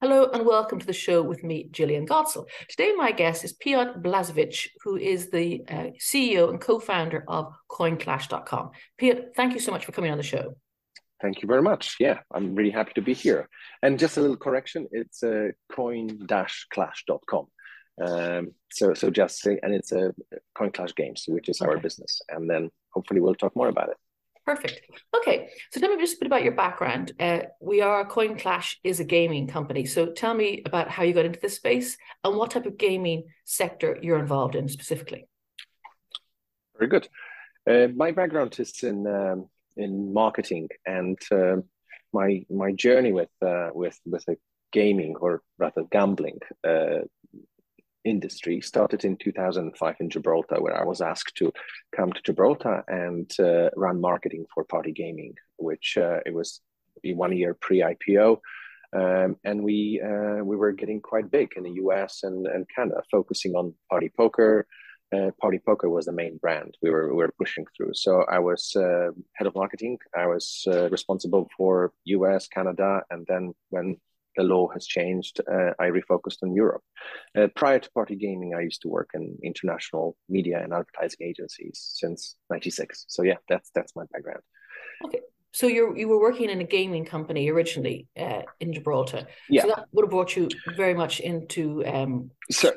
Hello and welcome to the show with me, Jillian Godsil. Today, my guest is Piotr Blazewicz, who is the uh, CEO and co founder of CoinClash.com. Piotr, thank you so much for coming on the show. Thank you very much. Yeah, I'm really happy to be here. And just a little correction it's uh, coin-clash.com. Um, so, so just say, and it's a Coin Clash Games, which is okay. our business. And then hopefully we'll talk more about it. Perfect. Okay, so tell me just a bit about your background. Uh, we are Coin Clash is a gaming company, so tell me about how you got into this space and what type of gaming sector you're involved in specifically. Very good. Uh, my background is in um, in marketing, and uh, my my journey with uh, with with gaming or rather gambling uh, industry started in 2005 in Gibraltar, where I was asked to come to Gibraltar and uh, run marketing for Party Gaming, which uh, it was one year pre-IPO. Um, and we uh, we were getting quite big in the US and, and Canada, focusing on Party Poker. Uh, Party Poker was the main brand we were we were pushing through. So I was uh, head of marketing. I was uh, responsible for US, Canada, and then when the law has changed, uh, I refocused on Europe. Uh, prior to party gaming, I used to work in international media and advertising agencies since '96. So yeah, that's that's my background. Okay, so you you were working in a gaming company originally uh, in Gibraltar. Yeah, so that would have brought you very much into. Um, so,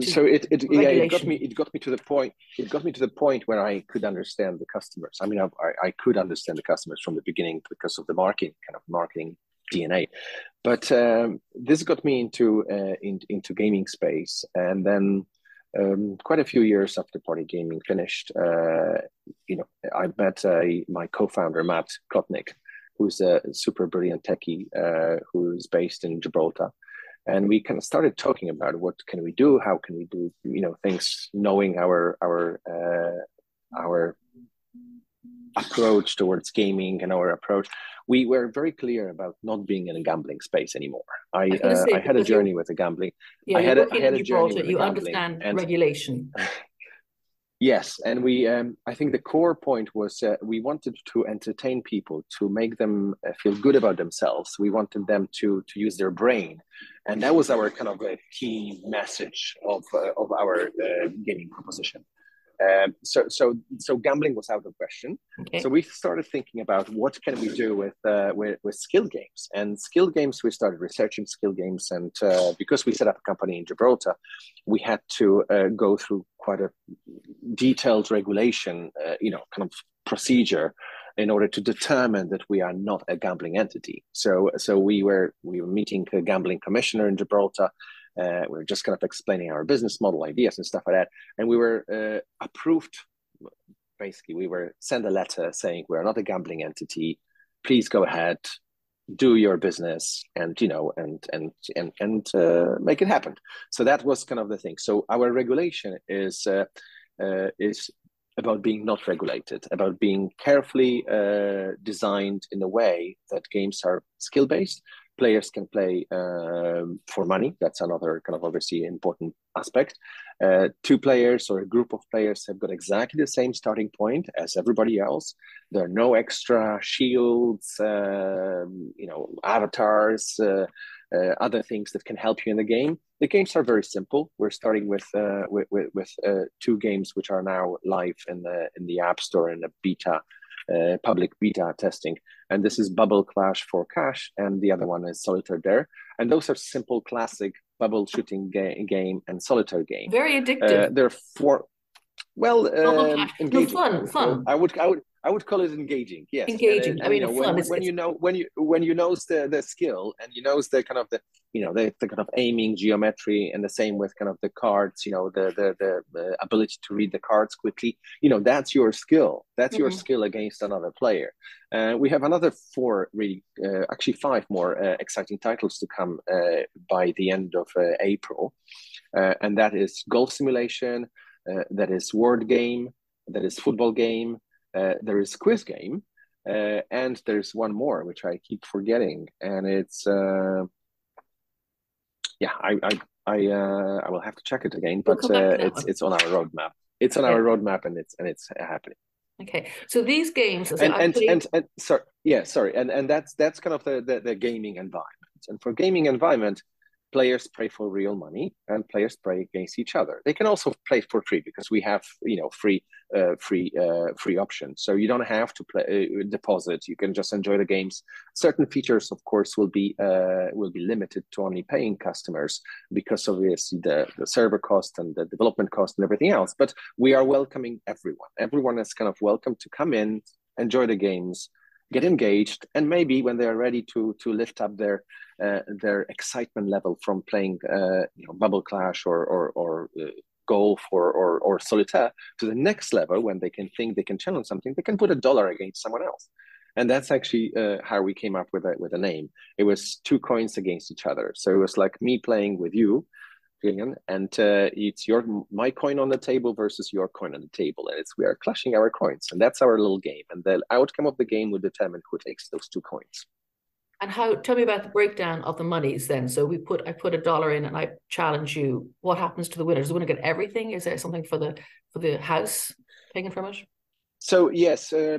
so it, it yeah it got me it got me to the point it got me to the point where I could understand the customers. I mean, I, I could understand the customers from the beginning because of the marketing kind of marketing DNA. But um, this got me into uh, in, into gaming space, and then um, quite a few years after Party Gaming finished, uh, you know, I met uh, my co-founder Matt Klotnick, who's a super brilliant techie uh, who's based in Gibraltar, and we kind of started talking about what can we do, how can we do, you know, things, knowing our our uh, our approach towards gaming and our approach we were very clear about not being in a gambling space anymore. I I, uh, I had a journey with the gambling. Yeah, I had, a, I had a journey with you understand and, regulation. Yes, and we um, I think the core point was uh, we wanted to entertain people to make them uh, feel good about themselves. We wanted them to to use their brain, and that was our kind of a key message of uh, of our uh, gaming proposition. Um, so, so, so gambling was out of question. Okay. So we started thinking about what can we do with, uh, with, with skill games. And skill games, we started researching skill games, and uh, because we set up a company in Gibraltar, we had to uh, go through quite a detailed regulation, uh, you know, kind of procedure in order to determine that we are not a gambling entity. So, so we were we were meeting a gambling commissioner in Gibraltar uh, we were just kind of explaining our business model ideas and stuff like that. And we were uh, approved. Basically, we were sent a letter saying we're not a gambling entity. Please go ahead, do your business, and you know, and and and and uh, make it happen. So that was kind of the thing. So our regulation is uh, uh, is about being not regulated, about being carefully uh, designed in a way that games are skill based, players can play um, for money. That's another kind of obviously important aspect. Uh, two players or a group of players have got exactly the same starting point as everybody else. There are no extra shields, um, you know, avatars, uh, uh, other things that can help you in the game. The games are very simple. We're starting with uh, with, with, with uh, two games which are now live in the in the App Store in a beta uh, public beta testing. And this is Bubble Clash for cash, and the other one is Solitaire Dare. And those are simple, classic bubble shooting ga- game and solitaire game. Very addictive. Uh, they're four. Well, um, no, fun, fun. I would, I would, I would call it engaging. Yes, engaging. And, and, I mean, you know, fun. When, when you know when you when you knows the the skill and you knows the kind of the you know the, the kind of aiming geometry and the same with kind of the cards. You know the the the, the ability to read the cards quickly. You know that's your skill. That's mm-hmm. your skill against another player. Uh, we have another four, really, uh, actually five more uh, exciting titles to come uh, by the end of uh, April, uh, and that is golf simulation uh, that is word game, that is football game, uh, there is quiz game, uh, and there's one more which I keep forgetting, and it's uh, yeah, I I I, uh, I will have to check it again, but we'll uh, it's one. it's on our roadmap. It's on our roadmap, and it's and it's happening. Okay, so these games, so and, and, and, and sorry, yeah, sorry, and and that's that's kind of the, the, the gaming environment. And for gaming environment, players play for real money and players play against each other. They can also play for free because we have you know free uh, free uh, free options. So you don't have to play uh, deposit. You can just enjoy the games. Certain features, of course, will be uh, will be limited to only paying customers because obviously the the server cost and the development cost and everything else. But we are welcoming everyone. Everyone is kind of welcome to come in, enjoy the games get engaged, and maybe when they are ready to to lift up their uh, their excitement level from playing uh, you know Bubble Clash or or, or uh, golf or, or or solitaire to the next level when they can think they can challenge something, they can put a dollar against someone else. And that's actually uh, how we came up with a, with a name. It was two coins against each other. So it was like me playing with you, and uh, it's your my coin on the table versus your coin on the table, and it's we are clashing our coins, and that's our little game. And the outcome of the game will determine who takes those two coins. And how? Tell me about the breakdown of the monies then. So we put I put a dollar in, and I challenge you. What happens to the winner? Does the winner get everything? Is there something for the for the house taken from it? So yes, uh,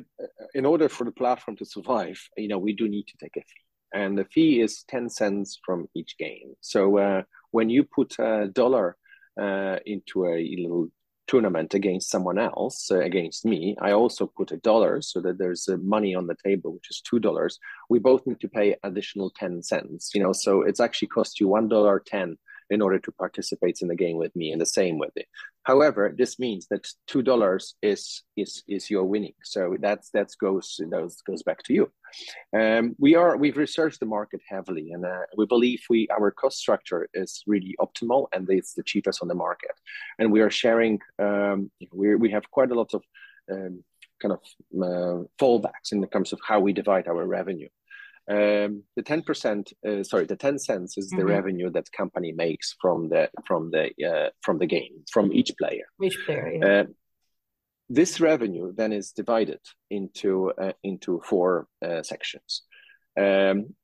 in order for the platform to survive, you know, we do need to take a fee and the fee is 10 cents from each game. So uh, when you put a dollar uh, into a little tournament against someone else, uh, against me, I also put a dollar so that there's money on the table, which is two dollars. We both need to pay additional 10 cents, you know, so it's actually cost you one dollar 10 in order to participate in the game with me and the same with it. However, this means that two dollars is is is your winning. So that's that goes that goes back to you. Um, we are we've researched the market heavily, and uh, we believe we our cost structure is really optimal and it's the cheapest on the market. And we are sharing. Um, we we have quite a lot of um, kind of uh, fallbacks in terms of how we divide our revenue. Um, the 10% uh, sorry the 10 cents is mm-hmm. the revenue that company makes from the from the uh, from the game from each player each player yeah. uh, this revenue then is divided into uh, into four uh, sections um,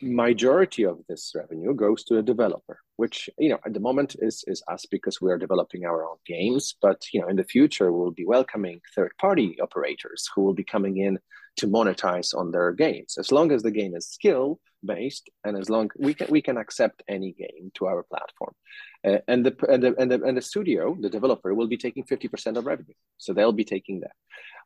majority of this revenue goes to the developer which you know at the moment is is us because we are developing our own games but you know in the future we'll be welcoming third party operators who will be coming in to monetize on their games. As long as the game is skill based and as long we can we can accept any game to our platform. Uh, and, the, and the and the and the studio the developer will be taking 50% of revenue. So they'll be taking that.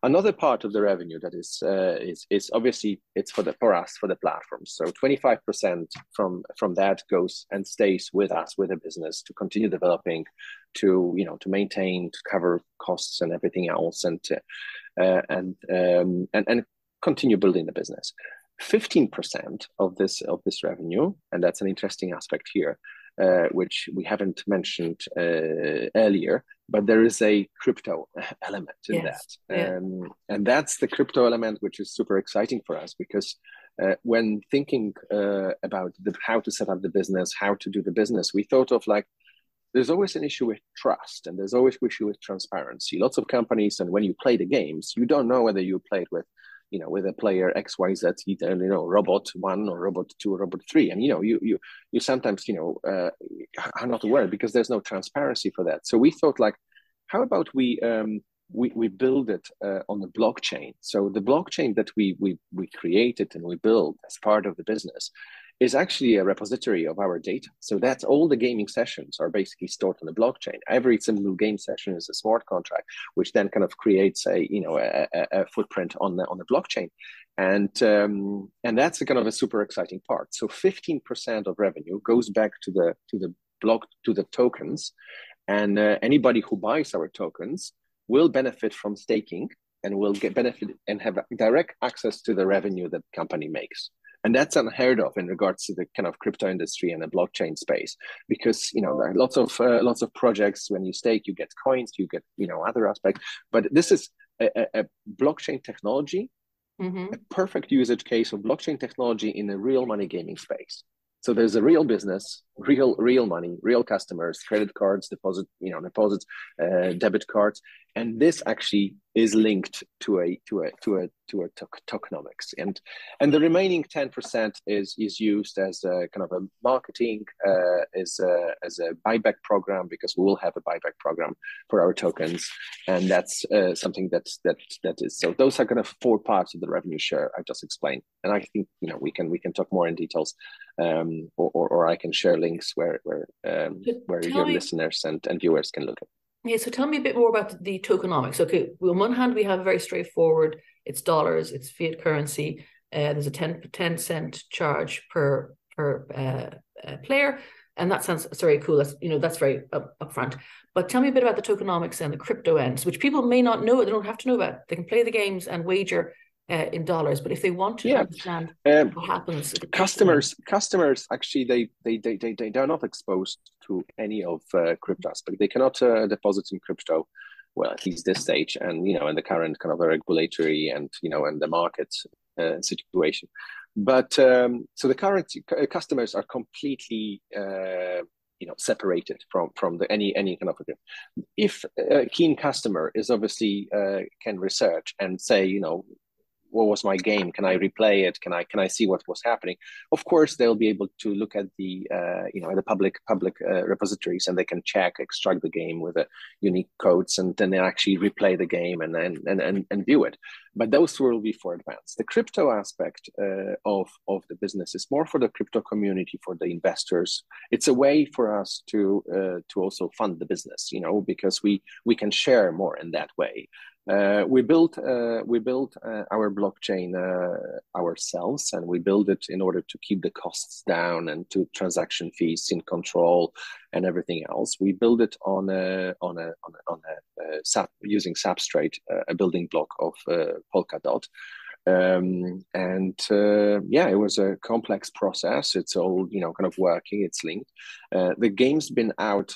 Another part of the revenue that is uh, is is obviously it's for the for us for the platform. So 25% from from that goes and stays with us with the business to continue developing to you know to maintain to cover costs and everything else and to, uh, and um, and and continue building the business. 15% of this of this revenue, and that's an interesting aspect here, uh, which we haven't mentioned uh, earlier, but there is a crypto element in yes. that. Yeah. Um, and that's the crypto element, which is super exciting for us because uh, when thinking uh, about the, how to set up the business, how to do the business, we thought of like, there's always an issue with trust and there's always an issue with transparency. Lots of companies, and when you play the games, you don't know whether you played with you know, with a player X, Y, Z, either you know, robot one or robot two or robot three, and you know, you you you sometimes you know uh, are not aware because there's no transparency for that. So we thought like, how about we um, we we build it uh, on the blockchain. So the blockchain that we we we created and we built as part of the business is actually a repository of our data. So that's all the gaming sessions are basically stored on the blockchain. Every single game session is a smart contract, which then kind of creates a you know a, a footprint on the on the blockchain, and um, and that's a kind of a super exciting part. So 15% of revenue goes back to the to the block to the tokens, and uh, anybody who buys our tokens will benefit from staking and will get benefit and have direct access to the revenue that the company makes and that's unheard of in regards to the kind of crypto industry and the blockchain space because you know there are lots of uh, lots of projects. When you stake you get coins you get you know other aspects. But this is a, a, a blockchain technology mm-hmm. a perfect usage case of blockchain technology in the real money gaming space. So there's a real business, real real money, real customers, credit cards, deposit, you know, deposits, uh, debit cards, and this actually is linked to a to a to a to a tokenomics, and and the remaining ten percent is is used as a kind of a marketing, uh, as a as a buyback program because we will have a buyback program for our tokens, and that's uh, something that's that that is so those are kind of four parts of the revenue share I just explained, and I think you know we can we can talk more in details um, or, or, or, I can share links where where um, where your me, listeners and, and viewers can look at. Yeah, so tell me a bit more about the tokenomics. Okay, on one hand, we have a very straightforward. It's dollars. It's fiat currency. Uh, there's a 10, 10 cent charge per per uh, uh, player, and that sounds very cool. That's you know that's very up, upfront. But tell me a bit about the tokenomics and the crypto ends, which people may not know. They don't have to know about. They can play the games and wager uh, in dollars but if they want to yeah. understand um, what happens customers customers actually they they, they they they are not exposed to any of uh, crypto aspect they cannot uh, deposit in crypto well at least this stage and you know in the current kind of regulatory and you know and the market uh, situation. But um, so the current uh, customers are completely uh, you know separated from from the any any kind of if a keen customer is obviously uh, can research and say you know what was my game? Can i replay it? Can i can i see what was happening? Of course they'll be able to look at the uh, you know the public public uh, repositories and they can check extract the game with a unique codes and then they actually replay the game and then and, and, and view it. But those will be for advanced. The crypto aspect uh, of of the business is more for the crypto community for the investors. It's a way for us to uh, to also fund the business you know because we we can share more in that way uh, we built uh, we built uh, our blockchain uh, ourselves, and we built it in order to keep the costs down and to transaction fees in control and everything else. We build it on a on a on a, on a uh, using Substrate, uh, a building block of Polkadot. Um, and yeah, it was a complex process. It's all you know, kind of working. It's linked. the game's been out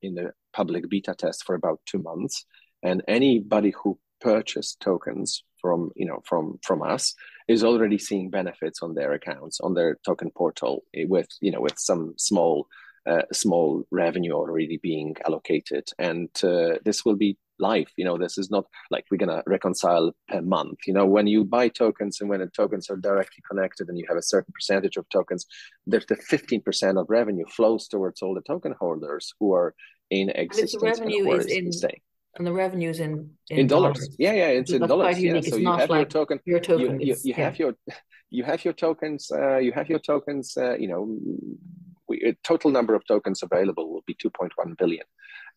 in the public beta test for about two months and anybody who purchased tokens from you know from from us is already seeing benefits on their accounts on their token portal with you know with some small uh, small revenue already being allocated. And uh, this will be live you know this is not like we're gonna reconcile per month. You know when you buy tokens and when the tokens are directly connected and you have a certain percentage of tokens there's the 15% of revenue flows towards all the token holders who are in existence the revenue is in and the revenues in in, in dollars. dollars. Yeah, yeah, it's in dollars. Yeah. So you have like your token. Your token. You, you, you have your you have your tokens. Uh, you have your tokens. Uh, you know, we, total number of tokens available will be 2.1 billion.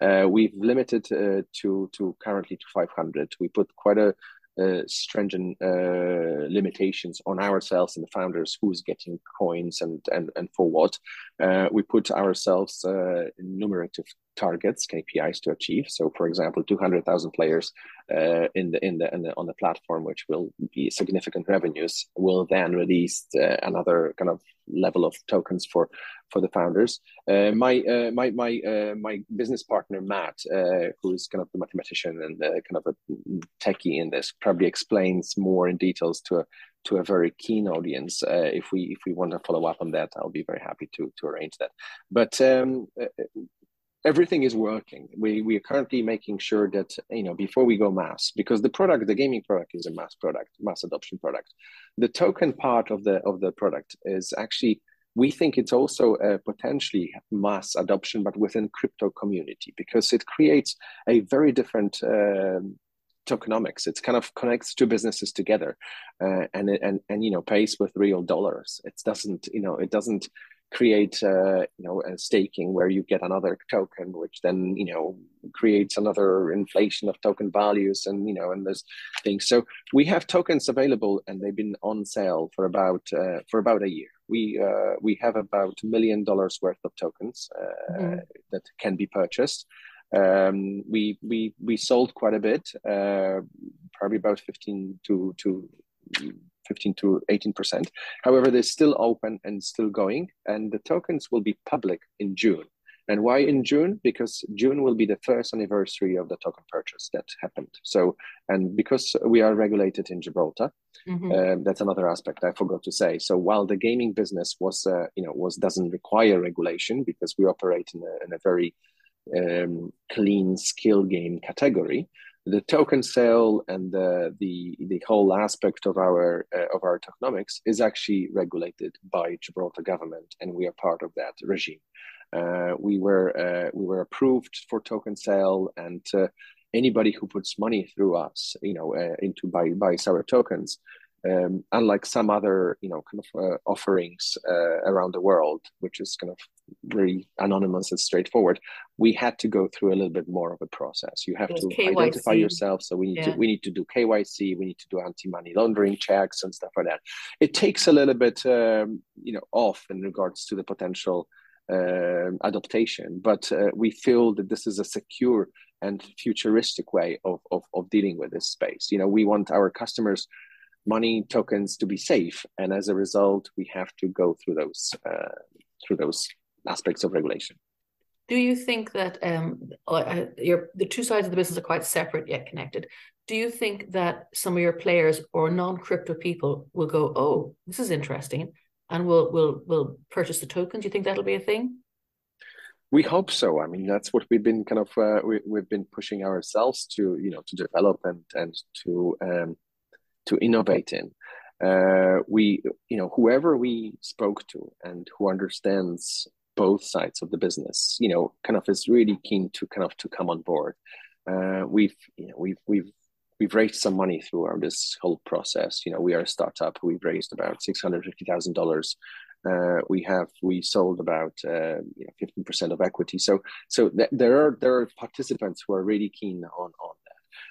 Uh, we've limited uh, to to currently to 500. We put quite a uh, stringent uh, limitations on ourselves and the founders who's getting coins and and, and for what uh, we put ourselves uh, numerative targets KPIs to achieve so for example 200,000 players uh, in the in the, in the on the platform which will be significant revenues will then release uh, another kind of level of tokens for for the founders. Uh, my uh, my my uh, my business partner Matt, uh, who's kind of the mathematician and kind of a techie in this, probably explains more in details to a to a very keen audience. Uh, if we if we want to follow up on that, I'll be very happy to to arrange that. But um, everything is working. We we are currently making sure that you know before we go mass, because the product, the gaming product, is a mass product, mass adoption product. The token part of the of the product is actually we think it's also a potentially mass adoption, but within crypto community because it creates a very different. Uh, tokenomics it's kind of connects two businesses together uh, and and and you know pays with real dollars it doesn't you know it doesn't create uh, you know a staking where you get another token which then you know creates another inflation of token values and you know and there's things so we have tokens available and they've been on sale for about uh, for about a year. We uh, we have about a million dollars worth of tokens uh, mm-hmm. that can be purchased. Um, we we we sold quite a bit uh, probably about 15 to to 15 to 18%. However, they're still open and still going, and the tokens will be public in June. And why in June? Because June will be the first anniversary of the token purchase that happened. So, and because we are regulated in Gibraltar, mm-hmm. uh, that's another aspect I forgot to say. So, while the gaming business was, uh, you know, was doesn't require regulation because we operate in a, in a very um, clean skill game category, the token sale and the the the whole aspect of our uh, of our tokenomics is actually regulated by Gibraltar government, and we are part of that regime. Uh, we were uh, we were approved for token sale, and uh, anybody who puts money through us, you know, uh, into buy buys our tokens, um, unlike some other you know kind of uh, offerings uh, around the world which is kind of very anonymous and straightforward we had to go through a little bit more of a process you have to KYC. identify yourself so we need yeah. to we need to do kyc we need to do anti-money laundering checks and stuff like that it takes a little bit um, you know off in regards to the potential uh, adaptation but uh, we feel that this is a secure and futuristic way of, of, of dealing with this space you know we want our customers money tokens to be safe, and as a result, we have to go through those uh, through those aspects of regulation. Do you think that um, uh, your the two sides of the business are quite separate yet connected? Do you think that some of your players or non-crypto people will go, "Oh, this is interesting," and will will will purchase the tokens? Do you think that'll be a thing? We hope so. I mean, that's what we've been kind of uh, we, we've been pushing ourselves to you know to develop and and to um, to innovate in. Uh, we, you know, whoever we spoke to and who understands both sides of the business, you know, kind of is really keen to kind of to come on board. Uh, we've, you know, we've we've we've raised some money through our, this whole process. You know, we are a startup. We've raised about six hundred fifty thousand uh, dollars. We have we sold about uh, you know fifteen percent of equity. So so th- there are there are participants who are really keen on on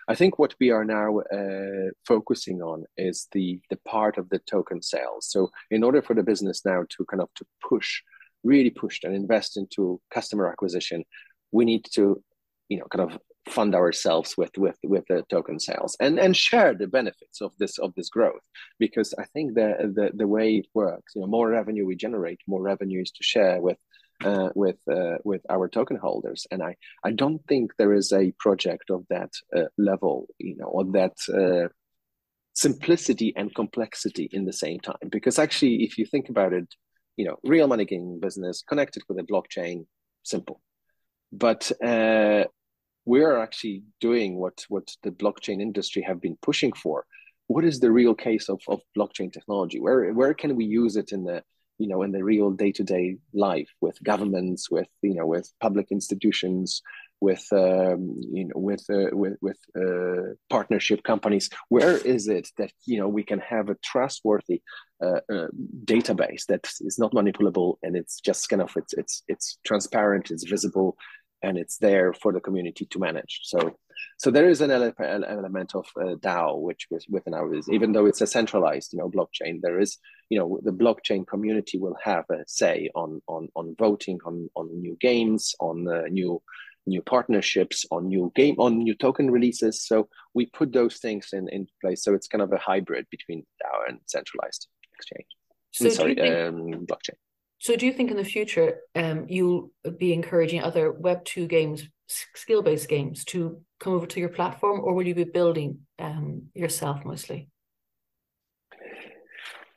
I think what we are now uh, focusing on is the the part of the token sales. So in order for the business now to kind of to push, really push and invest into customer acquisition, we need to, you know, kind of fund ourselves with with with the token sales and and share the benefits of this of this growth because i think the the, the way it works you know more revenue we generate more revenue is to share with uh, with uh, with our token holders. And I I don't think there is a project of that uh, level, you know, or that uh, simplicity and complexity in the same time. Because actually, if you think about it, you know, real money gaming business connected with a blockchain, simple. But uh, we're actually doing what what the blockchain industry have been pushing for. What is the real case of, of blockchain technology? Where where can we use it in the you know in the real day-to-day life with governments with you know with public institutions with um, you know with uh, with, with uh, partnership companies where is it that you know we can have a trustworthy uh, uh database that is not manipulable and it's just kind of it's it's it's transparent it's visible and it's there for the community to manage. So, so there is an element of uh, DAO which was within our business, even though it's a centralized, you know, blockchain. There is, you know, the blockchain community will have a say on on on voting on on new games, on uh, new new partnerships, on new game, on new token releases. So we put those things in in place. So it's kind of a hybrid between DAO and centralized exchange. So sorry, think- um, blockchain. So do you think in the future um, you'll be encouraging other Web2 games, skill-based games to come over to your platform or will you be building um, yourself mostly?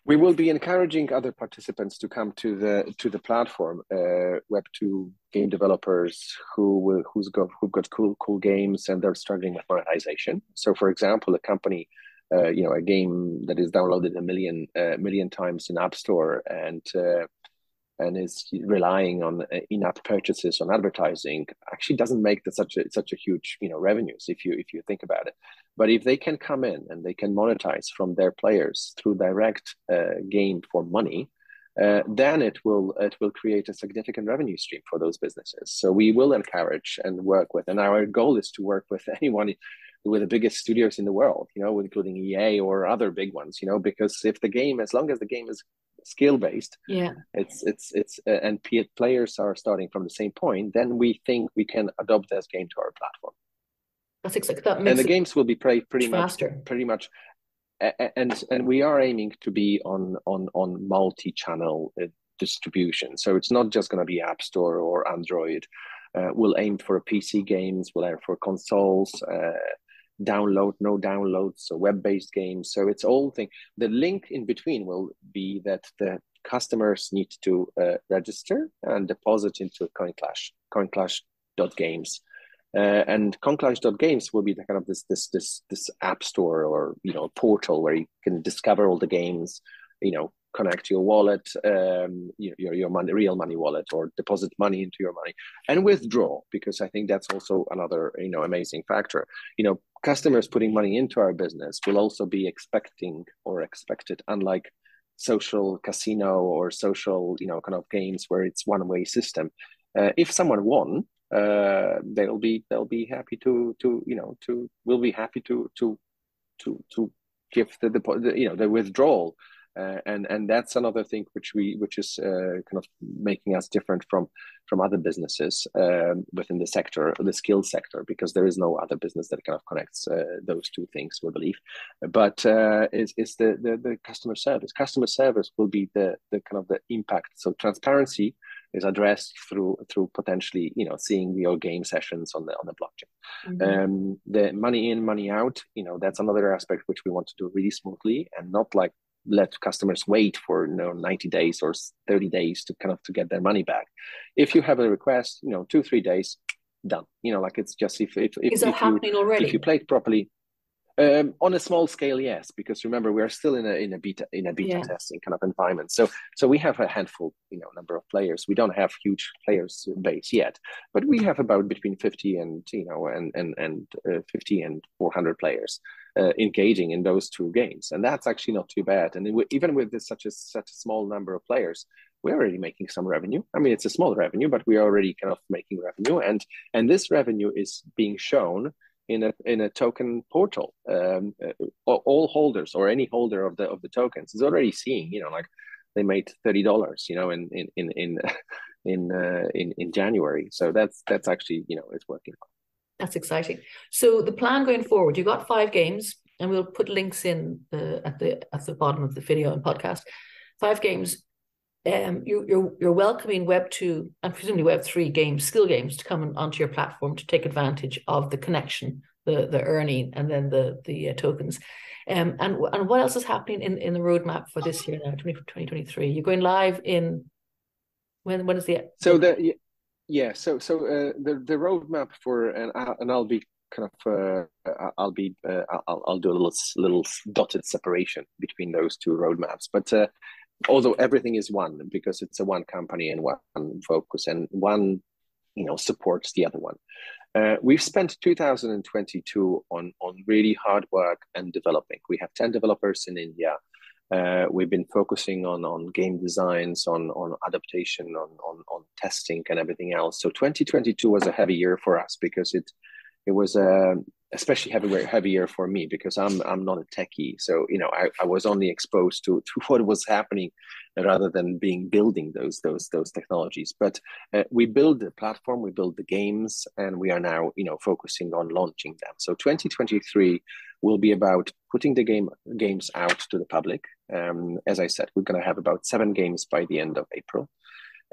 We will be encouraging other participants to come to the to the platform. Uh, Web two game developers who will who's got who've got cool cool games and they're struggling with monetization. So, for example, a company, uh, you know, a game that is downloaded a million uh, million times in App Store and uh, and is relying on uh, in-app purchases on advertising actually doesn't make the, such a such a huge you know revenues if you if you think about it. But if they can come in and they can monetize from their players through direct uh, game for money uh, then it will it will create a significant revenue stream for those businesses. So we will encourage and work with and our goal is to work with anyone with the biggest studios in the world you know including ea or other big ones you know because if the game as long as the game is skill based yeah it's it's it's uh, and players are starting from the same point then we think we can adopt this game to our platform that's exactly that and the games will be pretty, pretty much faster. pretty much and and we are aiming to be on on on multi-channel uh, distribution. So it's not just going to be App Store or Android. Uh, we'll aim for PC games. We'll aim for consoles. Uh, download, no downloads, so web-based games. So it's all thing. The link in between will be that the customers need to uh, register and deposit into CoinClash, CoinClash.games. Uh, and CoinClash.games will be the kind of this this this this app store or you know portal where you can discover all the games, you know, connect your wallet, um, your your money, real money wallet, or deposit money into your money and withdraw. Because I think that's also another you know amazing factor. You know, customers putting money into our business will also be expecting or expected, unlike social casino or social you know kind of games where it's one way system. Uh, if someone won, uh, they'll be they'll be happy to to you know to will be happy to to to to give the, the you know the withdrawal uh, and and that's another thing which we which is uh, kind of making us different from from other businesses um, within the sector the skilled sector because there is no other business that kind of connects uh, those two things we believe but uh, is is the, the the customer service customer service will be the the kind of the impact so transparency is addressed through through potentially you know seeing your game sessions on the on the blockchain. Mm-hmm. Um, the money in, money out, you know, that's another aspect which we want to do really smoothly and not like let customers wait for you know 90 days or 30 days to kind of to get their money back. If you have a request, you know, two three days, done. You know, like it's just if if, if is if happening you, already? If you play it properly, um, on a small scale, yes, because remember we are still in a in a beta in a beta yeah. testing kind of environment. So so we have a handful, you know, number of players. We don't have huge players base yet, but we have about between fifty and you know and and and uh, fifty and four hundred players uh, engaging in those two games, and that's actually not too bad. And even with this, such a such a small number of players, we're already making some revenue. I mean, it's a small revenue, but we are already kind of making revenue, and and this revenue is being shown in a in a token portal. Um, uh, all holders or any holder of the of the tokens is already seeing, you know, like they made thirty dollars, you know, in in in in in, uh, in in January. So that's that's actually you know it's working. That's exciting. So the plan going forward, you got five games, and we'll put links in the at the at the bottom of the video and podcast. Five games um, you, you're you're welcoming Web two and presumably Web three games, skill games, to come onto your platform to take advantage of the connection, the the earning, and then the the uh, tokens. Um, and and what else is happening in, in the roadmap for this year now, 2023? You're going live in when when is the so the yeah so so uh, the the roadmap for and I, and I'll be kind of uh, I'll be uh, I'll, I'll do a little little dotted separation between those two roadmaps, but uh, although everything is one because it's a one company and one focus and one you know supports the other one. Uh, we've spent 2022 on on really hard work and developing. We have 10 developers in india uh, we've been focusing on on game designs on on adaptation on, on on testing and everything else so 2022 was a heavy year for us because it it was a especially heavy heavier year for me because I'm I'm not a techie. So you know, I, I was only exposed to to what was happening rather than being building those those those technologies. But uh, we build the platform, we build the games, and we are now you know focusing on launching them. So 2023 will be about putting the game games out to the public. Um, as I said, we're going to have about seven games by the end of April.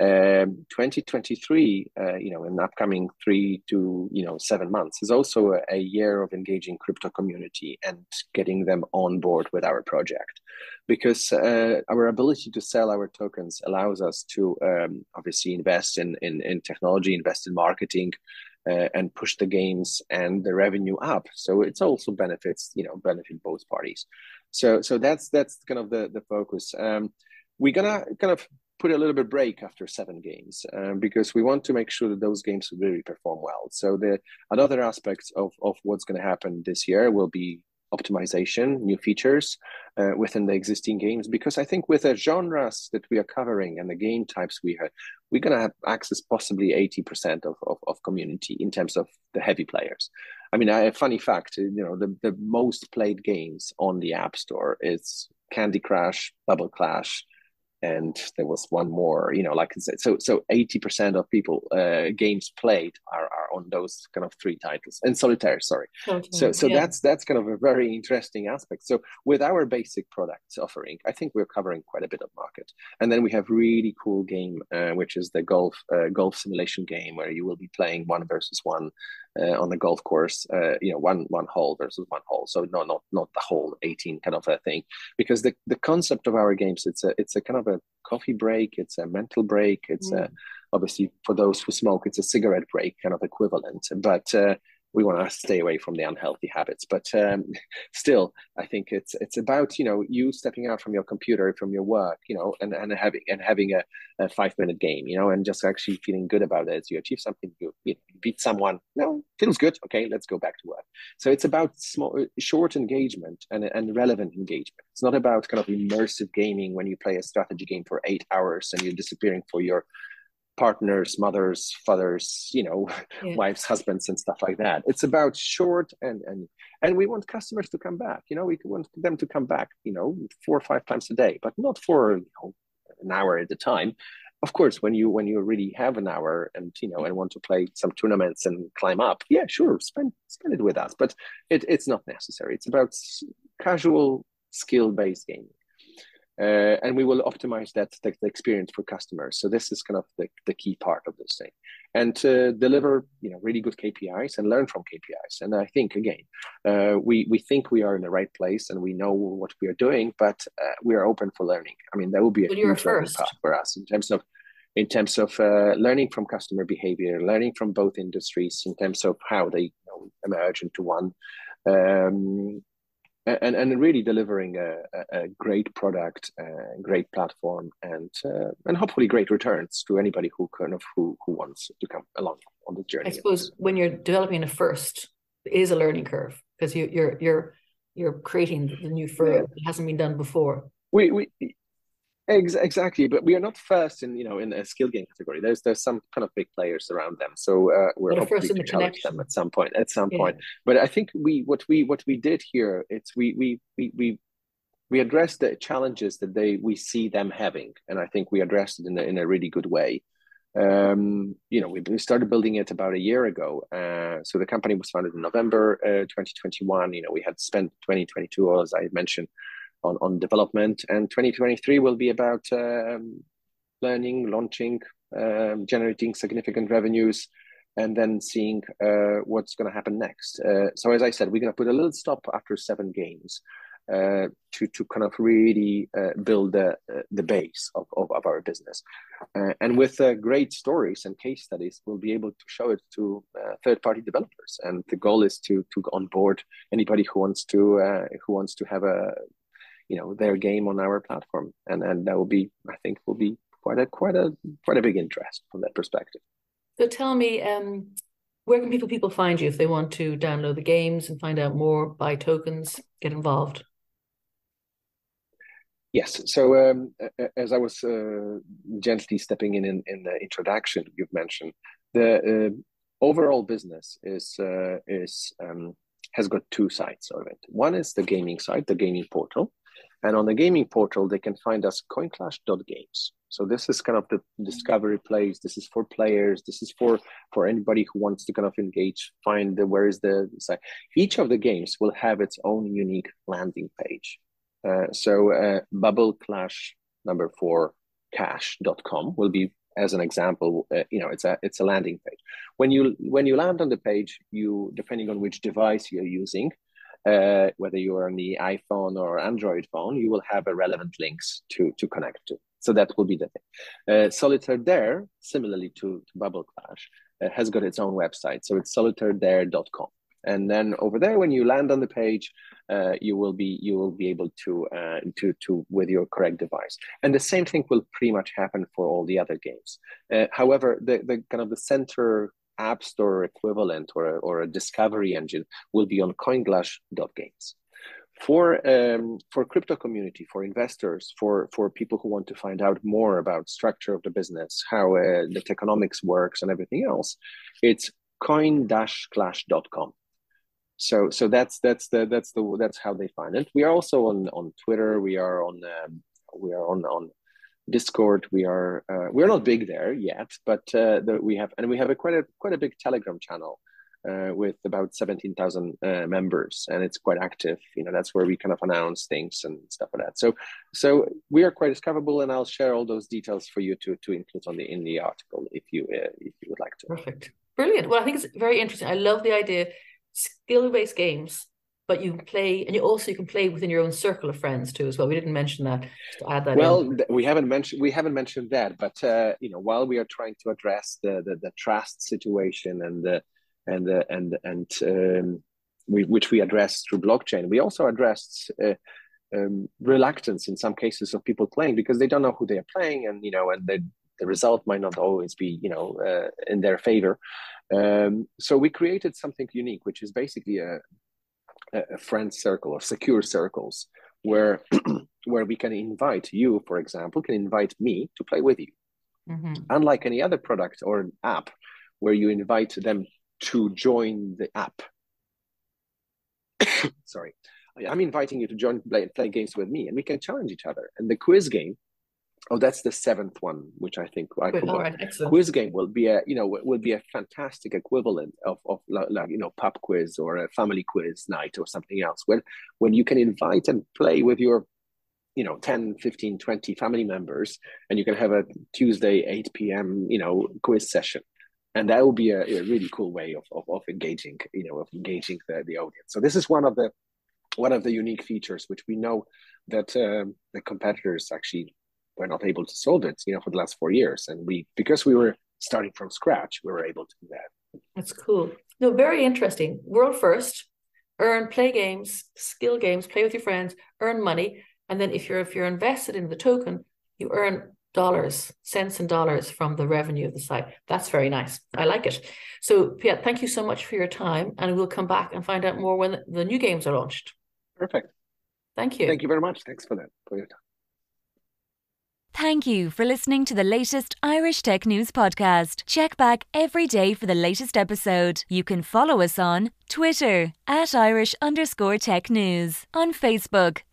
Um, 2023, uh, you know, in the upcoming three to you know seven months, is also a, year of engaging crypto community and getting them on board with our project, because uh, our ability to sell our tokens allows us to um, obviously invest in, in in technology, invest in marketing, uh, and push the games and the revenue up. So it's also benefits, you know, benefit both parties. So so that's that's kind of the the focus. Um, we're gonna kind of put a little bit break after seven games um, because we want to make sure that those games really perform well. So the another aspect of, of what's going to happen this year will be optimization, new features uh, within the existing games. Because I think with the genres that we are covering and the game types we have, we're going to have access possibly 80% of, of, of community in terms of the heavy players. I mean, a funny fact, you know, the, the most played games on the App Store is Candy Crush, Bubble Clash, and there was one more you know like i said so so 80% of people uh, games played are, are on those kind of three titles and solitaire sorry okay. so so yeah. that's that's kind of a very interesting aspect so with our basic products offering i think we're covering quite a bit of market and then we have really cool game uh, which is the golf uh, golf simulation game where you will be playing one versus one uh, on the golf course, uh, you know, one one hole versus one hole. So no, not not the whole eighteen kind of a thing, because the the concept of our games it's a it's a kind of a coffee break, it's a mental break, it's mm. a obviously for those who smoke, it's a cigarette break kind of equivalent, but uh, we want to stay away from the unhealthy habits. But um, still, I think it's it's about you know you stepping out from your computer, from your work, you know, and, and having and having a, a five minute game, you know, and just actually feeling good about it. You achieve something, you, you beat someone, No, feels good. Okay, let's go back to work. So it's about small, short engagement and and relevant engagement. It's not about kind of immersive gaming when you play a strategy game for eight hours and you're disappearing for your partners, mothers, fathers, you know, yeah. wives, husbands, and stuff like that. It's about short and and and we want customers to come back. You know, we want them to come back. You know, four or five times a day, but not for you know an hour at a time. Of course, when you when you really have an hour and you know and want to play some tournaments and climb up, yeah, sure, spend spend it with us. But it, it's not necessary. It's about casual skill based gaming uh, and we will optimize that the, the, experience for customers. So this is kind of the, the key part of this thing, and to deliver you know really good KPIs and learn from KPIs. And I think again, uh, we we think we are in the right place and we know what we are doing, but uh, we are open for learning. I mean, that will be a huge learning path for us in terms of in terms of uh, learning from customer behavior, learning from both industries in terms of how they you know, emerge into one. Um, and and really delivering a, a great product, a great platform, and uh, and hopefully great returns to anybody who kind of who who wants to come along on the journey. I suppose when you're developing a first, it is a learning curve because you, you're you're you're creating the new fur. Yeah. It hasn't been done before. We we exactly, but we are not first in you know in a skill game category. There's there's some kind of big players around them, so uh, we're hoping to the challenge them at some point. At some yeah. point, but I think we what we what we did here it's we we we we we addressed the challenges that they we see them having, and I think we addressed it in a, in a really good way. Um, you know, we, we started building it about a year ago. Uh, so the company was founded in November uh, 2021. You know, we had spent 2022, as I mentioned, on, on development. And 2023 will be about um, learning, launching, um, generating significant revenues, and then seeing uh, what's going to happen next. Uh, so as I said, we're going to put a little stop after seven games uh, to to kind of really uh, build the uh, the base of, of, of our business. Uh, and with great stories and case studies, we'll be able to show it to third party developers. And the goal is to to onboard anybody who wants to who wants to have a you know their game on our platform. And and that will be i think will be quite a quite a quite a big interest from that perspective. So tell me um where can people people find you if they want to download the games and find out more buy tokens get involved? Yes. So um, as i was uh, gently stepping in, in in the introduction you've mentioned the uh, overall business is uh, is um, has got two sides of it. One is the gaming side, the gaming portal, and on the gaming portal, they can find us coinclash.games. So this is kind of the discovery place. This is for players. This is for for anybody who wants to kind of engage, find the where is the site. Each of the games will have its own unique landing page. Uh, so uh, Bubble Clash number four cash.com will be as an example uh, you know it's a it's a landing page when you when you land on the page you depending on which device you're using uh, whether you're on the iPhone or Android phone, you will have a relevant links to, to connect to. So that will be the thing. Uh, Solitaire Dare, similarly to, to Bubble Clash, uh, has got its own website. So it's solitairedare.com. And then over there, when you land on the page, uh, you will be you will be able to uh, to to with your correct device. And the same thing will pretty much happen for all the other games. Uh, however, the the kind of the center app store equivalent or a, or a discovery engine will be on coinclash.games. For um, for crypto community, for investors, for for people who want to find out more about structure of the business, how uh, the economics works, and everything else, it's coin-clash.com. So so that's that's the that's the that's how they find it. We are also on on Twitter. We are on um, we are on on Discord. We are uh, we're not big there yet, but uh, the, we have and we have a quite a quite a big Telegram channel uh, with about seventeen thousand uh, members, and it's quite active. You know, that's where we kind of announce things and stuff like that. So so we are quite discoverable, and I'll share all those details for you to to include on the in the article if you uh, if you would like to. Perfect, brilliant. Well, I think it's very interesting. I love the idea skill based games but you can play and you also you can play within your own circle of friends too as well we didn't mention that add that well in. we haven't mentioned we haven't mentioned that but uh, you know while we are trying to address the the, the trust situation and the and the and and um, we, which we address through blockchain we also addressed uh, um, reluctance in some cases of people playing because they don't know who they are playing and you know and the the result might not always be you know uh, in their favor um, so we created something unique which is basically a a friend circle or secure circles where where we can invite you for example can invite me to play with you. Mm-hmm. unlike any other product or an app where you invite them to join the app. Sorry. I'm inviting you to join play, play games with me and we can challenge each other. And the quiz game Oh, that's the seventh one, which I think I. Right, quiz game will be a you know will be a fantastic equivalent of of like you know pub quiz or a family quiz night or something else. When when you can invite and play with your you know 10 15 20 family members and you can have a tuesday 8 p.m you know quiz session and that will be a, a really cool way of, of, of engaging you know of engaging the, the audience so this is one of the one of the unique features which we know that um, the competitors actually were not able to solve it, you know, for the last four years. And we, because we were starting from scratch, we were able to do that. That's cool. No, very interesting. World first, earn, play games, skill games, play with your friends, earn money, and then if you're if you're invested in the token, you earn dollars, cents and dollars from the revenue of the site. That's very nice. I like it. So, Piet, thank you so much for your time, and we'll come back and find out more when the new games are launched. Perfect. Thank you. Thank you very much. Thanks for that for your time. Thank you for listening to the latest Irish Tech News podcast. Check back every day for the latest episode. You can follow us on Twitter at Irish underscore tech news, on Facebook,